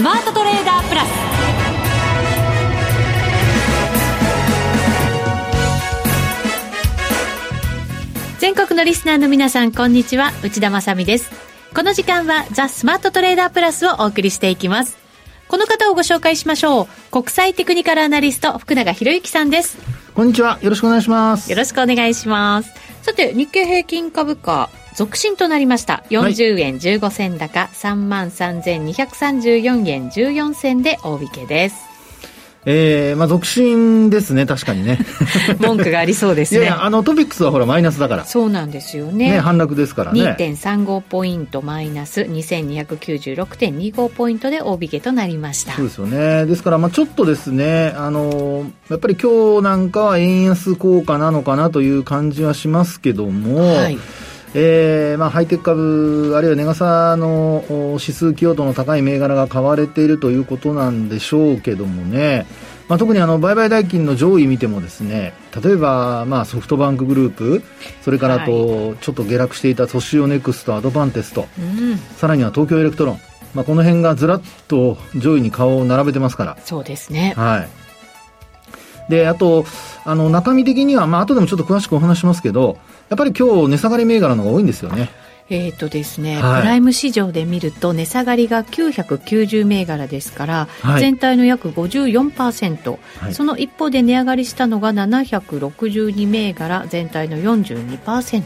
スマートトレーダープラス。全国のリスナーの皆さんこんにちは。内田まさです。この時間はザ・スマートトレーダープラスをお送りしていきます。この方をご紹介しましょう。国際テクニカルアナリスト福永博之さんです。こんにちは。よろしくお願いします。よろしくお願いします。さて日経平均株価続伸となりました40円15銭高、はい、3万3234円14銭で大引けですえー、まあ、続伸ですね、確かにね。文句がありそうですね。いやあの、トピックスはほら、マイナスだから。そうなんですよね。ね、反落ですからね。2.35ポイントマイナス2296.25ポイントで大引けとなりました。そうですよね。ですから、まあ、ちょっとですね、あの、やっぱり今日なんかは円安効果なのかなという感じはしますけども、はい。えーまあ、ハイテク株、あるいは値傘の指数寄与度の高い銘柄が買われているということなんでしょうけどもね、まあ、特にあの売買代金の上位見てもですね例えばまあソフトバンクグループそれからとちょっと下落していたソシオネクストアドバンテスト、うん、さらには東京エレクトロン、まあ、この辺がずらっと上位に顔を並べてますから。そうですね。はいであとあの中身的には、まあ後でもちょっと詳しくお話しますけどやっぱり今日値下がり銘柄の方が多いんですよね。えーとですね、はい、プライム市場で見ると値下がりが990銘柄ですから、はい、全体の約54%、はい、その一方で値上がりしたのが762銘柄全体の42%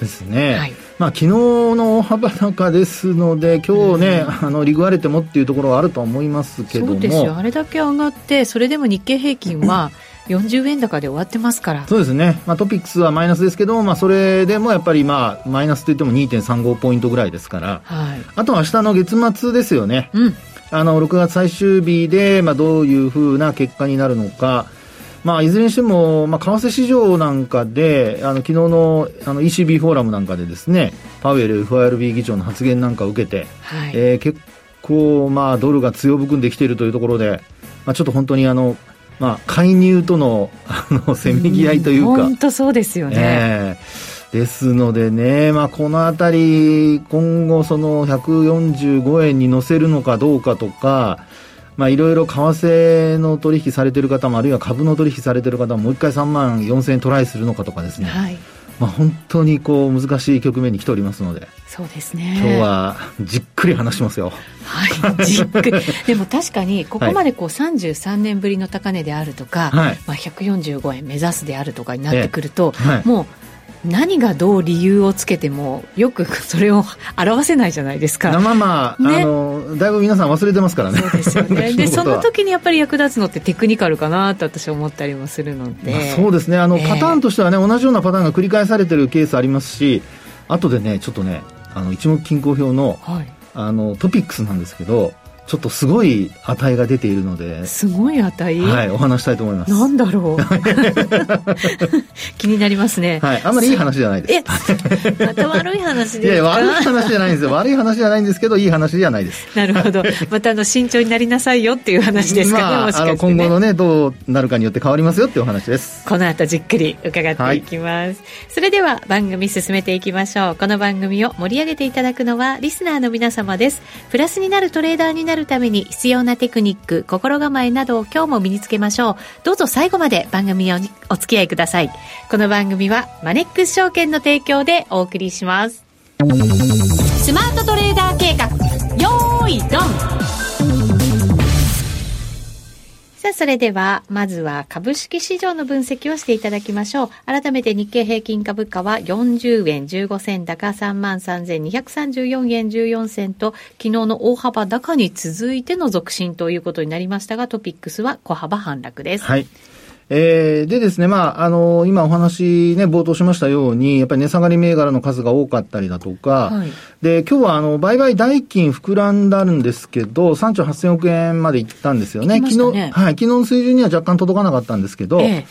ですね、はい、まあ昨日の大幅高ですので今日ね、うん、あのリグわれてもっていうところはあると思いますけども。そうですよ。あれだけ上がってそれでも日経平均は 40円高で終わってますから。そうですね、まあ、トピックスはマイナスですけど、まあ、それでもやっぱり、まあ、マイナスといっても2.35ポイントぐらいですから、はい、あとは明日の月末ですよね、うん、あの6月最終日で、まあ、どういうふうな結果になるのか。まあ、いずれにしても、まあ、為替市場なんかで、あの昨日のあの ECB フォーラムなんかでですね、パウエル FRB 議長の発言なんかを受けて、はい、えー、結構、まあ、ドルが強含んできているというところで、まあ、ちょっと本当にあのまあ、介入とのあのせめぎ合いというか。本当そうですよね。えー、ですのでね、まあ、このあたり、今後、その145円に乗せるのかどうかとか、まあ、いろいろ為替の取引されてる方も、あるいは株の取引されてる方も、もう一回3万4000円トライするのかとかですね。はい。まあ、本当にこう難しい局面に来ておりますので。そうですね。今日はじっくり話しますよ。はい。じっくり。でも確かにここまでこう33年ぶりの高値であるとか、はい、まあ、145円目指すであるとかになってくると、はい、もう何がどう理由をつけてもよくそれを表せないじゃないですか。まあまあ、ね、あのだいぶ皆さん忘れてますからね。そうですよね。でその時にやっぱり役立つのってテクニカルかなと私は思ったりもするので。まあ、そうですね。あの、えー、パターンとしてはね同じようなパターンが繰り返されてるケースありますし、後でねちょっとねあの一目均衡表の、はい、あのトピックスなんですけど。ちょっとすごい値が出ているので。すごい値？はい、お話したいと思います。なんだろう？気になりますね。はい、あんまりいい話じゃないです。え、また悪い話ですいや、悪い話じゃないんですよ。悪い話じゃないんですけど、いい話じゃないです。なるほど。またあの、慎重になりなさいよっていう話ですかね、まあ、もしかして、ね、今後のね、どうなるかによって変わりますよっていうお話です。この後じっくり伺っていきます。はい、それでは番組進めていきましょう。この番組を盛り上げていただくのは、リスナーの皆様です。プラスになるトレーダーになるるために必要要なテクニック、心構えなどを今日も身につけましょう。どうぞ最後まで番組をお付き合いください。この番組はマネックス証券の提供でお送りします。スマートトレーダー計画、よーいドンさあ、それでは、まずは株式市場の分析をしていただきましょう。改めて日経平均株価は40円15銭高33,234円14銭と、昨日の大幅高に続いての続伸ということになりましたが、トピックスは小幅反落です。はい。えー、でですね、まあ、あのー、今お話ね、冒頭しましたように、やっぱり値下がり銘柄の数が多かったりだとか、はい、で、今日はあの、売買代金膨らんだるんですけど、3兆8000億円までいったんですよね。ね昨日、はい、昨日の水準には若干届かなかったんですけど、え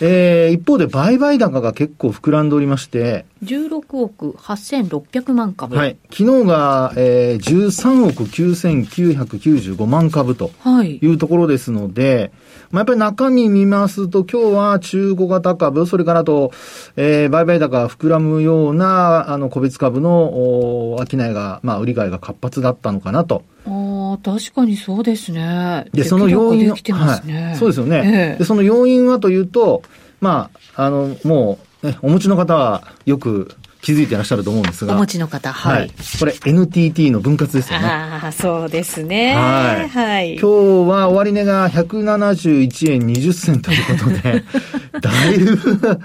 えー、一方で売買高が結構膨らんでおりまして、16億8600万株。はい。昨日が、えー、13億9995万株というところですので、はいまあ、やっぱり中身見ますと、今日は中古型株、それからと、えー、売買高が膨らむような、あの、個別株の、お商いが、まあ、売り買いが活発だったのかなと。あ、確かにそうですね。で、その要因、ね、はい、そうですよね、えー、で、その要因はというと、まあ、あの、もう、ね、お持ちの方はよく気づいてらっしゃると思うんですが。お持ちの方、はい。はい、これ NTT の分割ですよね。ああ、そうですね。はい。はい。今日は終値が171円20銭ということで、だいぶ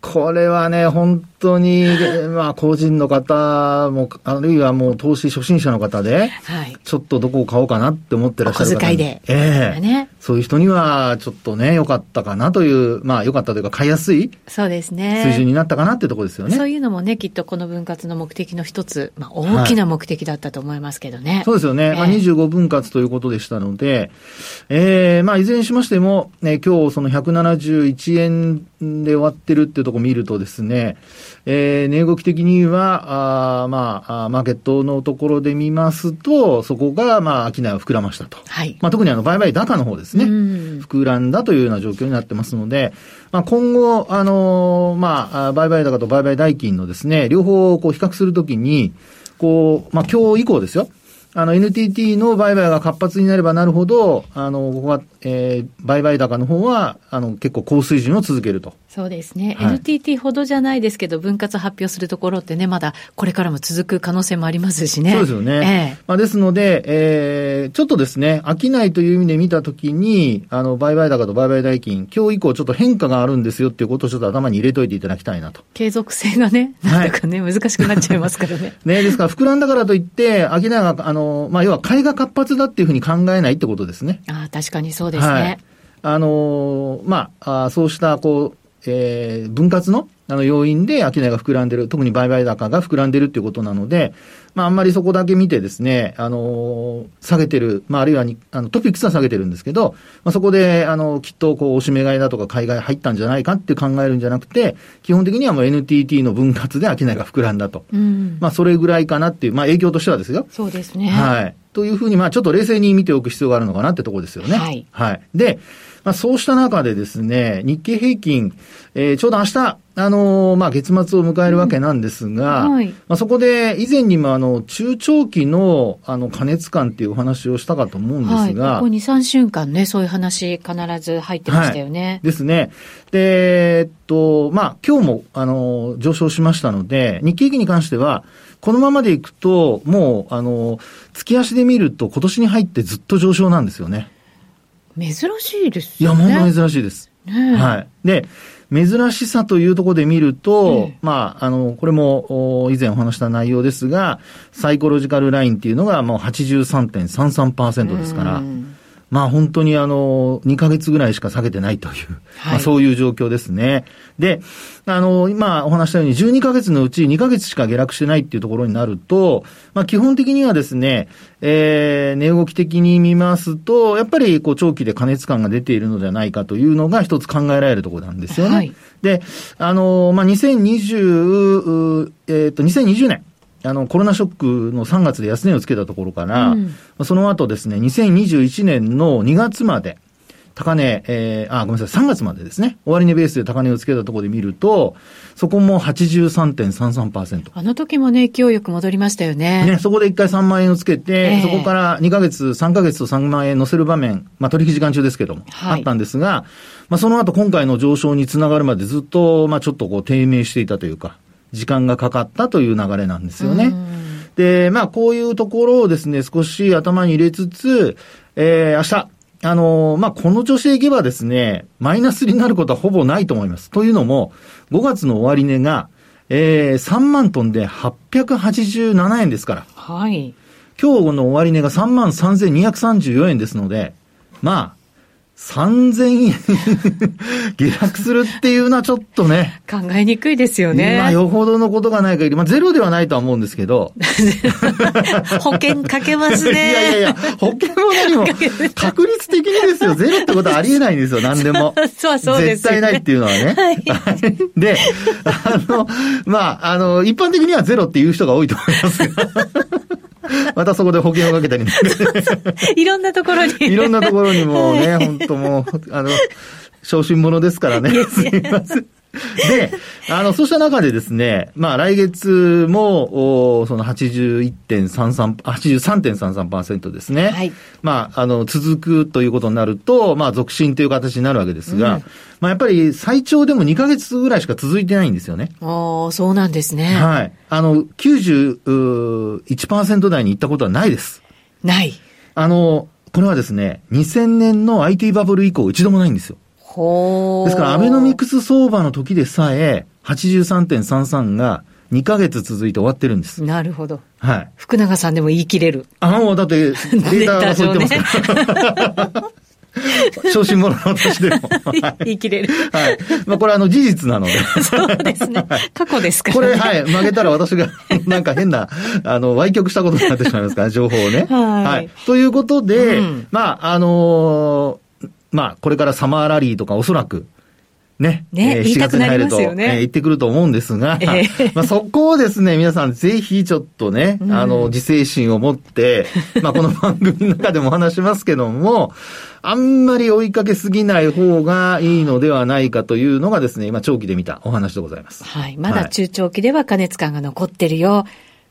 これはね、本当に、まあ、個人の方も、あるいはもう投資初心者の方で、はい、ちょっとどこを買おうかなって思ってらっしゃる方。お小遣いで。ええーね、そういう人には、ちょっとね、良かったかなという、まあ、良かったというか、買いやすい。そうですね。水準になったかなっていうところですよね。そういうのもね、きっとこの分割の目的の一つ、まあ、大きな目的だったと思いますけどね。はい、そうですよね。えー、まあ、25分割ということでしたので、ええー、まあ、いずれにしましても、ね、今日その171円で終わってるっていうところを見るとですね、えー、値動き的には、あまあ、マーケットのところで見ますと、そこが、まあ、商いを膨らましたと。はい。まあ、特にあの、売買高の方ですね。膨らんだというような状況になってますので、まあ、今後、あのー、まあ、売買高と売買代金のですね、両方をこう比較するときに、こう、まあ、今日以降ですよ。あの、NTT の売買が活発になればなるほど、あの、ここは、えー、売買高の方は、あの、結構高水準を続けると。そうですね。はい、NTT ほどじゃないですけど、分割発表するところってね、まだこれからも続く可能性もありますしね。そうですよね。えー、まあ、ですので、えー、ちょっとですね、飽きないという意味で見たときに、あの、売買高と売買代金、今日以降ちょっと変化があるんですよっていうことをちょっと頭に入れといていただきたいなと。継続性がね、なんだかね、はい、難しくなっちゃいますからね。ね、ですから、膨らんだからといって、商いが、あの、まあ、要は買いが活発だっていうふうに考えないってことですね。ああ、確かにそうですね。はいあのまあ、あそうした、こう、えー、分割のあの要因で商いが膨らんでる、特に売買高が膨らんでるっていうことなので、まあ、あんまりそこだけ見てですね、あのー、下げてる、まあ、あるいはにあのトピックスは下げてるんですけど、まあ、そこで、あの、きっと、こう、おしめ買いだとか海外入ったんじゃないかって考えるんじゃなくて、基本的にはもう NTT の分割で商いが膨らんだと。うん、まあ、それぐらいかなっていう、まあ、影響としてはですよ。そうですね。はい。というふうに、まあ、ちょっと冷静に見ておく必要があるのかなってところですよね。はい。はい。で、まあ、そうした中でですね、日経平均、えー、ちょうど明日、あのー、まあ、月末を迎えるわけなんですが、うんはい、まあ、そこで以前にもあの、中長期のあの、加熱感っていうお話をしたかと思うんですが、はい、ここ2、3週間ね、そういう話必ず入ってましたよね。はい、ですね。で、えっと、まあ、今日も、あの、上昇しましたので、日経平均に関しては、このままでいくと、もう、あの、月足で見ると今年に入ってずっと上昇なんですよね。珍しいですよね。いや、本当珍しいです。ね、はい。で、珍しさというところで見ると、まあ、あの、これも以前お話した内容ですが、サイコロジカルラインっていうのがもう83.33%ですから、まあ本当にあの、2ヶ月ぐらいしか下げてないという、はい、まあそういう状況ですね。で、あの、今お話したように12ヶ月のうち2ヶ月しか下落してないっていうところになると、まあ基本的にはですね、えー、値動き的に見ますと、やっぱりこう長期で過熱感が出ているのではないかというのが一つ考えられるところなんですよね。はい、で、あの、まあ2020、えっ、ー、と、2020年、あの、コロナショックの3月で安値をつけたところから、うん、その後ですね、2021年の2月まで、高値、えー、あ、ごめんなさい、3月までですね、終値ベースで高値をつけたところで見ると、そこも83.33%。あの時もね、勢いよく戻りましたよね。ね、そこで1回3万円をつけて、えー、そこから2ヶ月、3ヶ月と3万円乗せる場面、まあ取引時間中ですけども、はい、あったんですが、まあその後今回の上昇につながるまでずっと、まあちょっとこう低迷していたというか、時間がかかったという流れなんですよね。で、まあ、こういうところをですね、少し頭に入れつつ、えー、明日、あのー、まあ、この調子でいけばですね、マイナスになることはほぼないと思います。というのも、5月の終値が、えー、3万トンで887円ですから。はい。今日の終値が3万3234円ですので、まあ、3000円 下落するっていうのはちょっとね。考えにくいですよね。まあ、よほどのことがない限り、まあ、ゼロではないとは思うんですけど。保険かけますね。いやいやいや、保険も何も、確率的にですよ。ゼロってことはありえないんですよ、何でも。そうそうです、ね、絶対ないっていうのはね。はい、で、あの、まあ、あの、一般的にはゼロっていう人が多いと思いますが。またそこで保険をかけたりね。いろんなところに。いろんなところにもうね、本当もう、あの、昇進者ですからね。すみません。で、あの、そうした中でですね、まあ来月も、おその81.33、83.33%ですね。はい。まあ、あの、続くということになると、まあ続進という形になるわけですが、うん、まあやっぱり最長でも2ヶ月ぐらいしか続いてないんですよね。ああ、そうなんですね。はい。あの、91%台に行ったことはないです。ない。あの、これはですね、2000年の IT バブル以降一度もないんですよ。ですから、アベノミクス相場の時でさえ、83.33が2ヶ月続いて終わってるんです。なるほど。はい。福永さんでも言い切れる。あ、もうだって、データがそう言ってますから。昇進者の私でも。言い切れる。はい。まあこれあの事実なので。そうですね。過去ですからね。これ、はい。負けたら私がなんか変な、あの、歪曲したことになってしまいますから、情報をね。はい。はい。ということで、うん、まああのー、まあこれからサマーラリーとかおそらく、ね。ね、えー、7月に入ると、ね、えー、行ってくると思うんですが、えー、まあそこをですね、皆さんぜひちょっとね、うん、あの、自制心を持って、まあこの番組の中でもお話しますけども、あんまり追いかけすぎない方がいいのではないかというのがですね、今長期で見たお話でございます。はい。まだ中長期では加熱感が残ってるよ。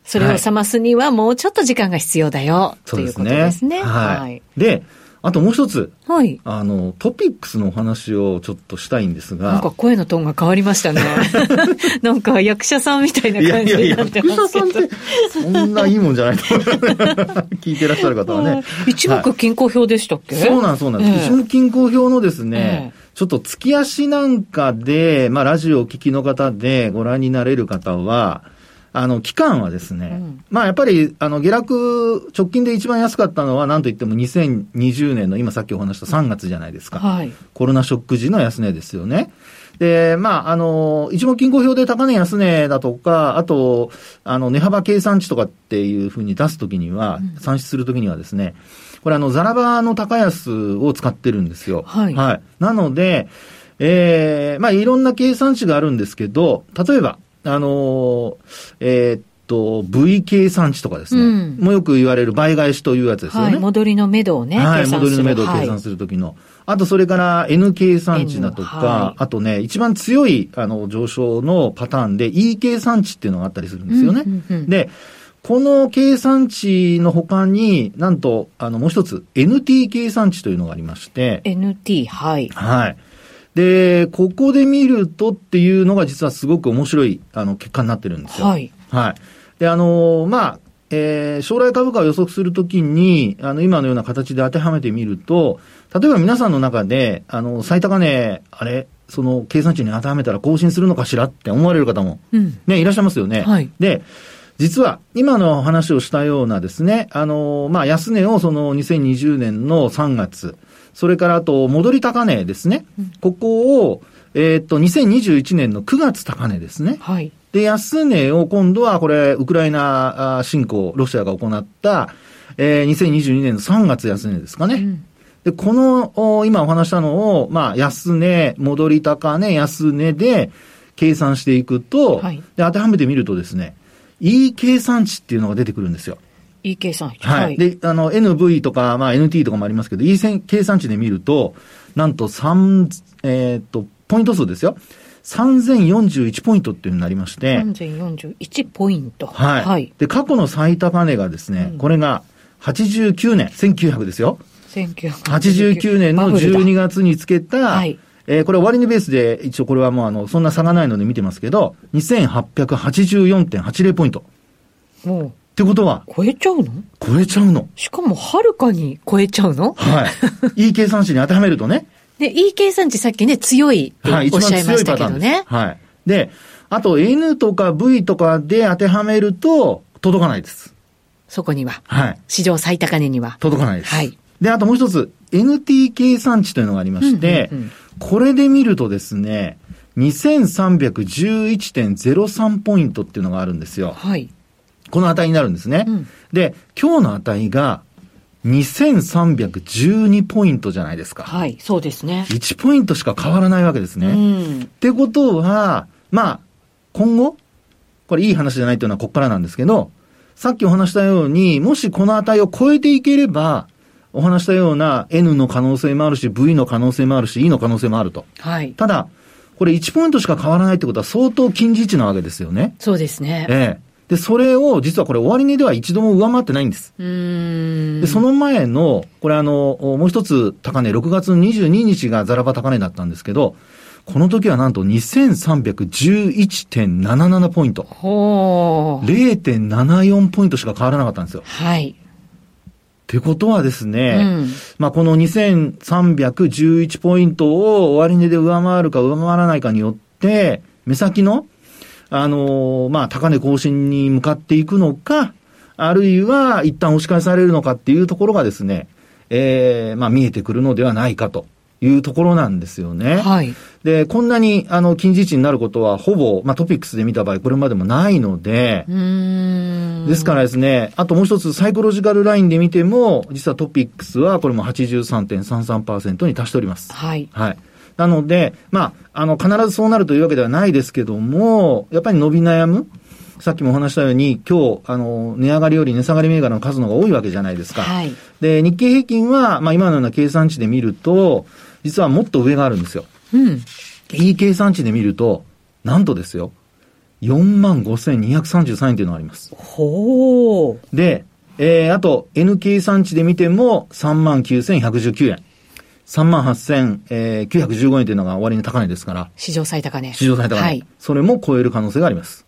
それを冷ますにはもうちょっと時間が必要だよ、はい、ということですね。はい。はい、で、あともう一つ。はい。あの、トピックスのお話をちょっとしたいんですが。なんか声のトーンが変わりましたね。なんか役者さんみたいな感じになってますけど。役者さんって、そんないいもんじゃないと思う。聞いてらっしゃる方はね。一目均衡表でしたっけ、はい、そうなんそうなんです。えー、一目均衡表のですね、えー、ちょっと月足なんかで、まあラジオを聞きの方でご覧になれる方は、あの、期間はですね、うん、まあやっぱり、あの、下落、直近で一番安かったのは、なんといっても2020年の今さっきお話した3月じゃないですか。はい。コロナショック時の安値ですよね。で、まあ、あの、一目金庫表で高値安値だとか、あと、あの、値幅計算値とかっていうふうに出すときには、うん、算出するときにはですね、これあの、ザラバの高安を使ってるんですよ。はい。はい。なので、ええー、まあ、いろんな計算値があるんですけど、例えば、あのえー、っと、V 計算値とかですね、うん、もうよく言われる倍返しというやつですよね。はい、戻りの目処をね、はい、戻りの目処を計算するときの。はい、あと、それから N 計算値だとか、はい、あとね、一番強い、あの、上昇のパターンで E 計算値っていうのがあったりするんですよね。うんうんうん、で、この計算値の他に、なんと、あの、もう一つ、NT 計算値というのがありまして。NT、はい。はい。で、ここで見るとっていうのが実はすごく面白い、あの、結果になってるんですよ。はい。はい。で、あの、まあ、えー、将来株価を予測するときに、あの、今のような形で当てはめてみると、例えば皆さんの中で、あの、最高値、あれ、その計算値に当てはめたら更新するのかしらって思われる方も、うん、ね、いらっしゃいますよね。はい。で、実は、今の話をしたようなですね、あの、まあ、安値をその2020年の3月、それからあと、戻り高値ですね。うん、ここを、えー、っと、2021年の9月高値ですね。はい。で、安値を今度はこれ、ウクライナ侵攻、ロシアが行った、えー、2022年の3月安値ですかね。うん、で、この、今お話したのを、まあ、安値、戻り高値、安値で計算していくと、はい、で、当てはめてみるとですね、いい計算値っていうのが出てくるんですよ。E 計算値。はい。で、あの、NV とか、まあ NT とかもありますけど、E 計算値で見ると、なんと3、えっ、と、ポイント数ですよ。3041ポイントっていうになりまして。3041ポイント。はい。はい、で、過去の最高値がですね、うん、これが89年、1900ですよ。1989年の12月につけた、はい。えー、これ終値ベースで、一応これはもうあの、そんな差がないので見てますけど、2884.80ポイント。もう。ってことは？超えちゃうの？超えちゃうの。しかも、はるかに超えちゃうの？はい。いい計算値に当てはめるとね。で、いい計算値さっきね、強いっておっしゃいましたけどね。はい。で、あと N とか V とかで当てはめると、届かないです。そこには。はい。史上最高値には。届かないです。はい。で、あともう一つ、NT 計算値というのがありまして、うんうんうん、これで見るとですね、2311.03ポイントっていうのがあるんですよ。はい。この値になるんですね。うん、で、今日の値が2312ポイントじゃないですか。はい、そうですね。1ポイントしか変わらないわけですね。うん、ってことは、まあ、今後、これいい話じゃないっていうのはここからなんですけど、さっきお話したように、もしこの値を超えていければ、お話したような N の可能性もあるし、V の可能性もあるし、E の可能性もあると。はい。ただ、これ1ポイントしか変わらないってことは相当近似値なわけですよね。そうですね。ええ。で、それを、実はこれ終値では一度も上回ってないんです。で、その前の、これあの、もう一つ高値、6月22日がザラバ高値だったんですけど、この時はなんと2311.77ポイント。ほ0.74ポイントしか変わらなかったんですよ。はい。ってことはですね、うん、まあこの2311ポイントを終値で上回るか上回らないかによって、目先のあの、まあ、高値更新に向かっていくのか、あるいは一旦押し返されるのかっていうところがですね、ええー、まあ、見えてくるのではないかと。いうところなんですよね。はい。で、こんなに、あの、近似値になることは、ほぼ、まあ、トピックスで見た場合、これまでもないので、ですからですね、あともう一つ、サイコロジカルラインで見ても、実はトピックスは、これも83.33%に達しております。はい。はい。なので、まあ、あの、必ずそうなるというわけではないですけども、やっぱり伸び悩む。さっきもお話したように、今日、あの、値上がりより値下がり銘柄の数の方が多いわけじゃないですか。はい、で、日経平均は、まあ今のような計算値で見ると、実はもっと上があるんですよ。うん。いい計算値で見ると、なんとですよ、45,233円というのがあります。ほう。で、えー、あと、N 計算値で見ても、39,119円。3万8915円というのが終わりの高値ですから。史上最高値。史上最高値。はい。それも超える可能性があります。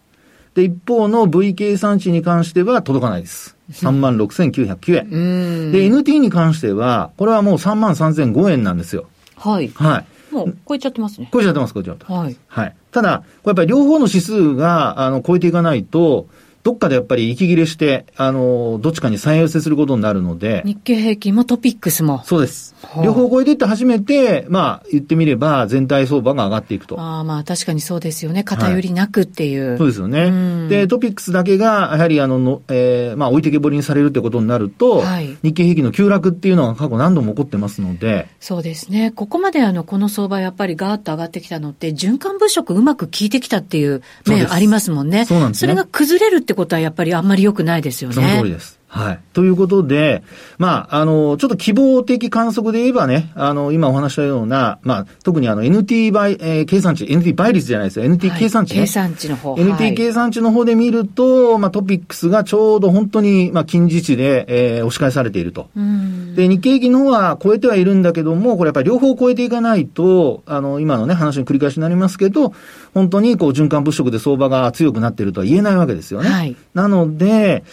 で、一方の V 計算値に関しては届かないです。3万6909円。で、NT に関しては、これはもう3万3005円なんですよ。はい。はい。もう超えちゃってますね。超えちゃってます、超えちゃってます。はい。はい。ただ、これやっぱり両方の指数が、あの、超えていかないと、どっかでやっぱり息切れして、あの、どっちかに再寄せすることになるので。日経平均もトピックスも。そうです。両方超えていって初めて、まあ、言ってみれば、全体相場が上がっていくと。ああ、まあ、確かにそうですよね。偏りなくっていう。はい、そうですよね。で、トピックスだけが、やはり、あの、のえー、まあ、置いてけぼりにされるってことになると、はい、日経平均の急落っていうのが過去何度も起こってますので。そうですね。ここまで、あの、この相場やっぱりガーッと上がってきたのって、循環物色うまく効いてきたっていう面ありますもんね。そうなんです、ね、それが崩れるってことは、やっぱりあんまり良くないですよね。その通りです。はい。ということで、まあ、あの、ちょっと希望的観測で言えばね、あの、今お話したような、まあ、特にあの、NT 倍、えー、計算値、NT 倍率じゃないですよ。NT 計算値、ねはい、計算値の方。NT 計算値の方で見ると、まあ、トピックスがちょうど本当に、まあ、近似値で、えー、押し返されていると。で、日経平均の方は超えてはいるんだけども、これやっぱり両方超えていかないと、あの、今のね、話の繰り返しになりますけど、本当にこう、循環物色で相場が強くなっているとは言えないわけですよね。はい。なので、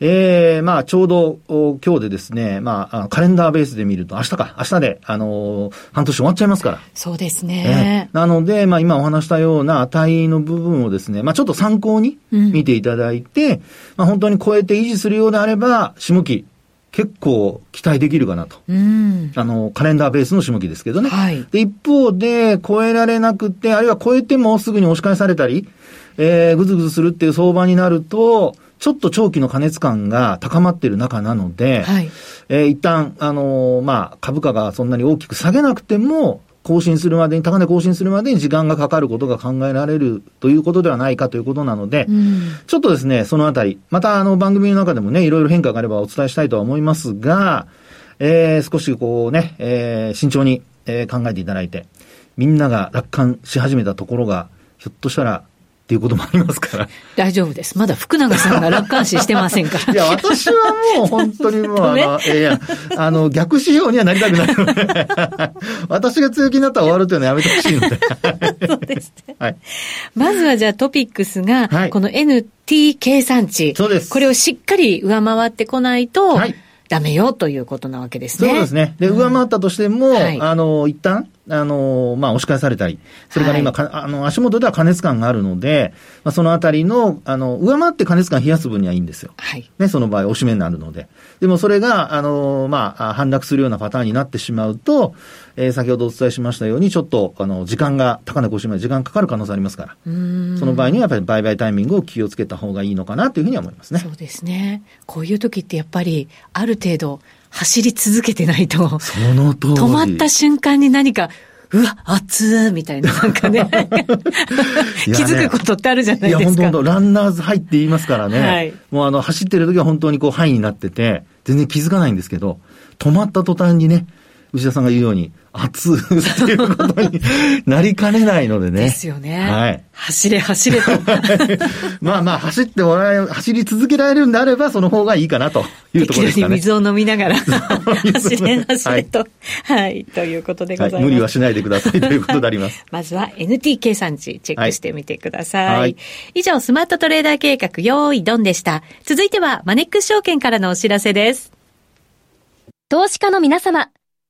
えー、まあ、ちょうど、今日でですね、まあ、カレンダーベースで見ると、明日か、明日で、あのー、半年終わっちゃいますから。そうですね。えー、なので、まあ、今お話したような値の部分をですね、まあ、ちょっと参考に見ていただいて、うん、まあ、本当に超えて維持するようであれば、下期、結構期待できるかなと。うん、あの、カレンダーベースの下期ですけどね。はい、で、一方で、超えられなくて、あるいは超えてもすぐに押し返されたり、えー、ぐずぐずするっていう相場になると、ちょっと長期の過熱感が高まっている中なので、はい、えー、一旦、あのー、まあ、株価がそんなに大きく下げなくても、更新するまでに、高値更新するまでに時間がかかることが考えられるということではないかということなので、うん、ちょっとですね、そのあたり、またあの番組の中でもね、いろいろ変化があればお伝えしたいとは思いますが、えー、少しこうね、えー、慎重に、えー、考えていただいて、みんなが楽観し始めたところが、ひょっとしたらっていうこともありますから。大丈夫です。まだ福永さんが楽観視してませんから。いや、私はもう本当にもう、あの、いや、あの、逆指標にはなりたくないので、私が強気になったら終わるというのはやめてほしいので。そうですね。はい。まずはじゃあトピックスが、この NT 計算値。そうです。これをしっかり上回ってこないと、はい。ダメよということなわけですね。そうですね。で、上回ったとしても、はい、あの、一旦、あの、まあ、押し返されたり、それから今、はい、あの、足元では加熱感があるので、まあ、そのあたりの、あの、上回って加熱感冷やす分にはいいんですよ。はい。ね、その場合、押し目になるので。でもそれが、あの、まあ、反落するようなパターンになってしまうと、えー、先ほどお伝えしましたように、ちょっと、あの、時間が、高値更新まで時間かかる可能性ありますから、その場合にはやっぱり売買タイミングを気をつけた方がいいのかなというふうには思いますね。そうですね。こういう時ってやっぱり、ある程度、走り続けてないと、その通り。止まった瞬間に何か、うわ、熱ーみたいな、なんかね 気づくことってあるじゃないですか。いや、本当ランナーズハイって言いますからね。はい、もうあの、走ってる時は本当にこう、ハイになってて、全然気づかないんですけど、止まった途端にね、内田さんが言うように、熱っていうことになりかねないのでね。ですよね。はい。走れ走れと。まあまあ、走ってもらえ、走り続けられるんであれば、その方がいいかなというところですかね。水を飲みながら 走れ走れと、はい、はい、ということでございます、はい、無理はしないでくださいということであります。まずは NT 計算値チェックしてみてください。はい、以上、スマートトレーダー計画、用意ドンでした。続いては、マネックス証券からのお知らせです。投資家の皆様、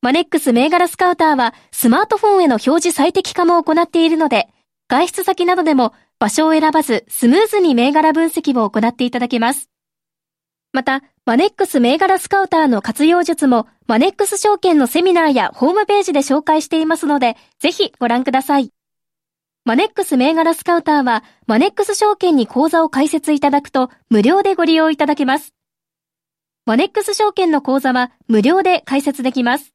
マネックス銘柄スカウターはスマートフォンへの表示最適化も行っているので、外出先などでも場所を選ばずスムーズに銘柄分析を行っていただけます。また、マネックス銘柄スカウターの活用術もマネックス証券のセミナーやホームページで紹介していますので、ぜひご覧ください。マネックス銘柄スカウターは、マネックス証券に口座を開設いただくと無料でご利用いただけます。マネックス証券の口座は無料で開設できます。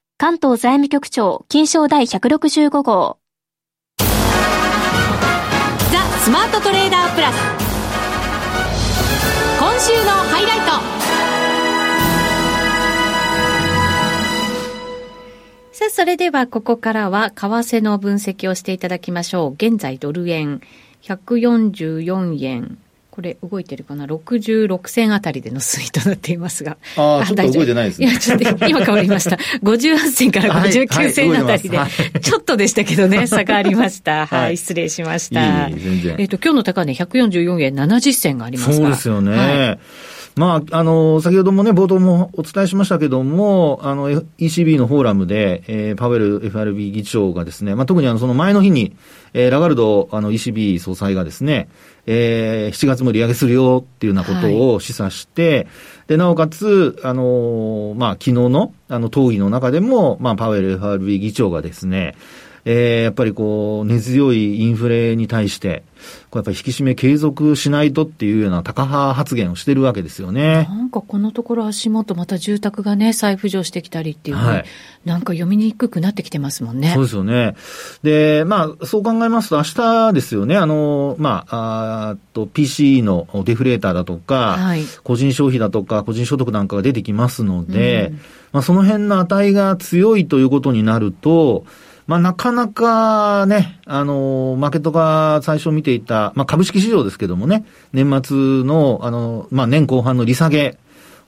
関東財務局長、金賞第165号。ザ・スマートトレーダープラス。今週のハイライト。さあ、それではここからは為替の分析をしていただきましょう。現在ドル円144円これ動いてるかな？66銭あたりでの推移となっていますが。ああ、ちょっと動いてないですね。いや、ちょっと今変わりました。58銭から59銭あたりで、ちょっとでしたけどね、差がありました。はい、失礼しました。いいえっ、と、今日の高値144円70銭がありますそうですよね。はいまあ、あの、先ほどもね、冒頭もお伝えしましたけども、あの、ECB のフォーラムで、えー、パウエル FRB 議長がですね、まあ、特にあの、その前の日に、えー、ラガルド、あの、ECB 総裁がですね、えー、7月も利上げするよっていうようなことを示唆して、はい、で、なおかつ、あの、まあ、昨日の、あの、討議の中でも、まあ、パウエル FRB 議長がですね、えー、やっぱりこう、根強いインフレに対して、こうやっぱり引き締め継続しないとっていうような高派発言をしてるわけですよね。なんかこのところ足元また住宅がね、再浮上してきたりっていう、ね、はい、なんか読みにくくなってきてますもんね。そうですよね。で、まあ、そう考えますと明日ですよね、あの、まあ、あと PC のデフレーターだとか、はい、個人消費だとか、個人所得なんかが出てきますので、うん、まあ、その辺の値が強いということになると、まあ、なかなかね、あの、マーケットが最初見ていた、まあ、株式市場ですけどもね、年末の、あの、まあ、年後半の利下げ、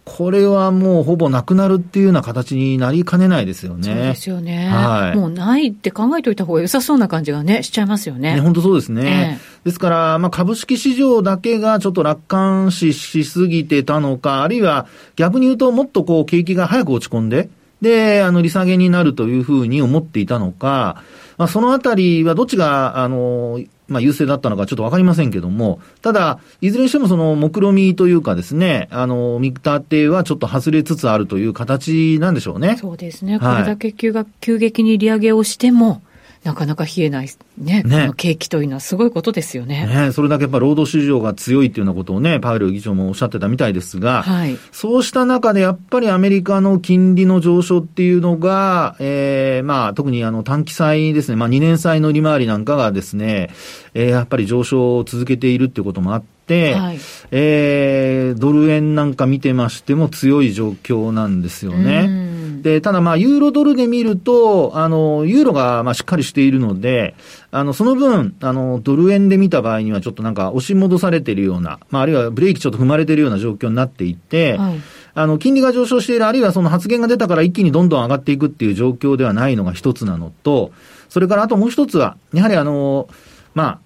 これはもうほぼなくなるっていうような形になりかねないですよね。そうですよね。はい。もうないって考えておいた方が良さそうな感じがね、しちゃいますよね。ね、本当そうですね。えー、ですから、まあ株式市場だけがちょっと楽観視しすぎてたのか、あるいは逆に言うともっとこう景気が早く落ち込んで、で、あの、利下げになるというふうに思っていたのか、まあ、そのあたりはどっちが、あの、まあ、優勢だったのかちょっとわかりませんけども、ただ、いずれにしてもその、目論みというかですね、あの、見立てはちょっと外れつつあるという形なんでしょうね。そうですね。これだけ急が、急激に利上げをしても、なかなか冷えない、ね、ね。この景気というのはすごいことですよね。ね。それだけやっぱ労働市場が強いっていうようなことをね、パウエル議長もおっしゃってたみたいですが、はい、そうした中でやっぱりアメリカの金利の上昇っていうのが、えー、まあ特にあの短期債ですね、まあ2年債の利回りなんかがですね、えー、やっぱり上昇を続けているっていうこともあって、はい、えー、ドル円なんか見てましても強い状況なんですよね。で、ただまあ、ユーロドルで見ると、あの、ユーロがまあしっかりしているので、あの、その分、あの、ドル円で見た場合にはちょっとなんか押し戻されているような、まあ、あるいはブレーキちょっと踏まれているような状況になっていて、はい、あの、金利が上昇している、あるいはその発言が出たから一気にどんどん上がっていくっていう状況ではないのが一つなのと、それからあともう一つは、やはりあの、まあ、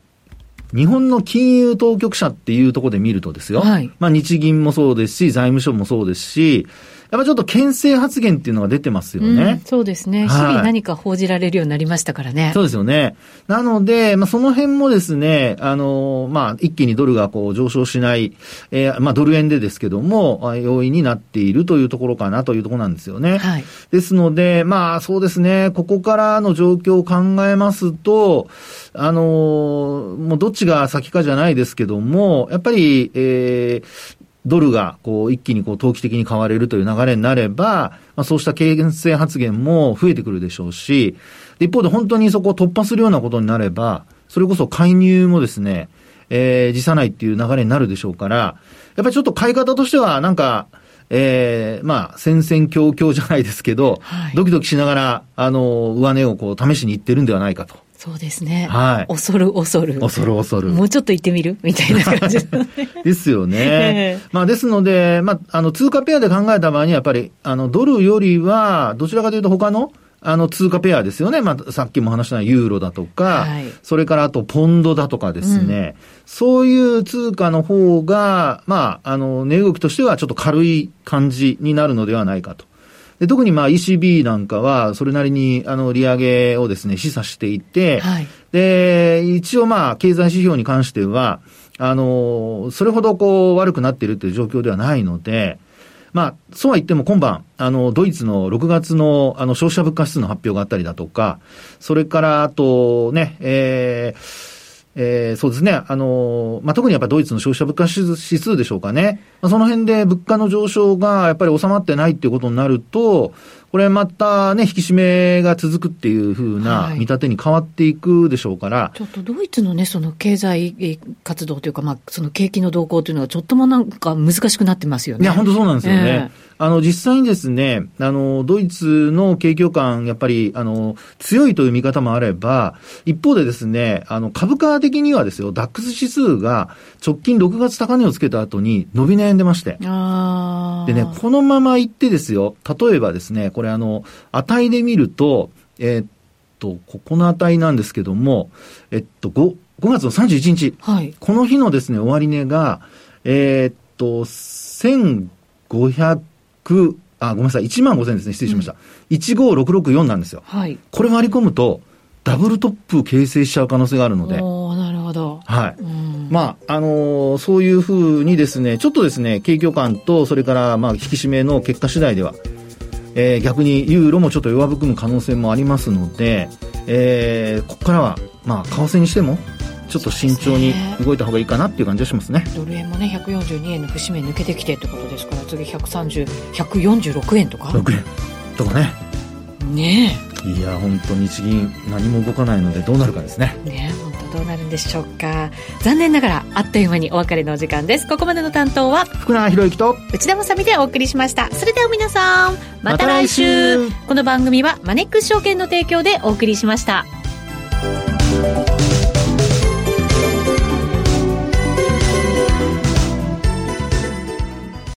日本の金融当局者っていうところで見るとですよ。はい、まあ日銀もそうですし、財務省もそうですし、やっぱちょっと牽制発言っていうのが出てますよね。うん、そうですね。日々何か報じられるようになりましたからね。そうですよね。なので、まあ、その辺もですね、あの、まあ、一気にドルがこう上昇しない、えー、まあ、ドル円でですけども、要因になっているというところかなというところなんですよね。はい。ですので、まあ、そうですね、ここからの状況を考えますと、あの、もうどっちが先かじゃないですけども、やっぱり、えー、ドルがこう一気にこう投機的に買われるという流れになれば、まあ、そうした軽減性発言も増えてくるでしょうし、一方で本当にそこを突破するようなことになれば、それこそ介入もですね、えー、辞さないっていう流れになるでしょうから、やっぱりちょっと買い方としてはなんか、ええー、まあ、戦々恐々じゃないですけど、はい、ドキドキしながら、あの、上値をこう試しにいってるんではないかと。そうですね。はい。恐る恐る。恐る恐る。もうちょっと行ってみる？みたいな感じ、ですよね。まあですので、まあ、あの、通貨ペアで考えた場合にやっぱり、あの、ドルよりは、どちらかというと他の、あの、通貨ペアですよね。まあ、さっきも話したユーロだとか、はい、それからあとポンドだとかですね、うん、そういう通貨の方が、まあ、あの、値動きとしてはちょっと軽い感じになるのではないかと。で特にまあ ECB なんかは、それなりにあの利上げをですね、示唆していて、はい、で、一応まあ、経済指標に関しては、あの、それほどこう悪くなっているという状況ではないので、まあ、そうは言っても今晩、あの、ドイツの6月のあの消費者物価指数の発表があったりだとか、それからあとね、えー、えー、そうですね。あの、まあ、特にやっぱりドイツの消費者物価指数でしょうかね。まあ、その辺で物価の上昇がやっぱり収まってないっていうことになると、これまたね、引き締めが続くっていうふうな見立てに変わっていくでしょうから、はい、ちょっとドイツのね、その経済活動というか、まあ、その景気の動向というのがちょっともなんか難しくなってますよね。いや、本当そうなんですよね。えーあの、実際にですね、あの、ドイツの景況感、やっぱり、あの、強いという見方もあれば、一方でですね、あの、株価的にはですよ、ダックス指数が直近6月高値をつけた後に伸び悩んでまして。でね、このまま行ってですよ、例えばですね、これあの、値で見ると、えー、っと、ここの値なんですけども、えっと、5、5月の31日。はい。この日のですね、終値が、えー、っと、1500、あ、ごめんなさい、1万5000ですね、失礼しました。うん、15664なんですよ。はい。これ割り込むと、ダブルトップ形成しちゃう可能性があるので。ど。はい。まあ、あのー、そういうふうにですね、ちょっとですね、景況感と、それから、まあ、引き締めの結果次第では、えー、逆にユーロもちょっと弱含む可能性もありますので、えー、ここからは、まあ、為替にしても、ちょっと慎重に動いた方がいいかなっていう感じがしますね。ドル円もね、142円の節目抜けてきてってことですから、次130、146円とか ?6 円とかね。ねえ。いや、本当日銀何も動かないのでどうなるかですね。ね本当どうなるんでしょうか。残念ながら、あっという間にお別れのお時間です。ここまでの担当は、福永博之と内田まさみでお送りしました。それでは皆さん、また来週。ま、この番組はマネックス証券の提供でお送りしました。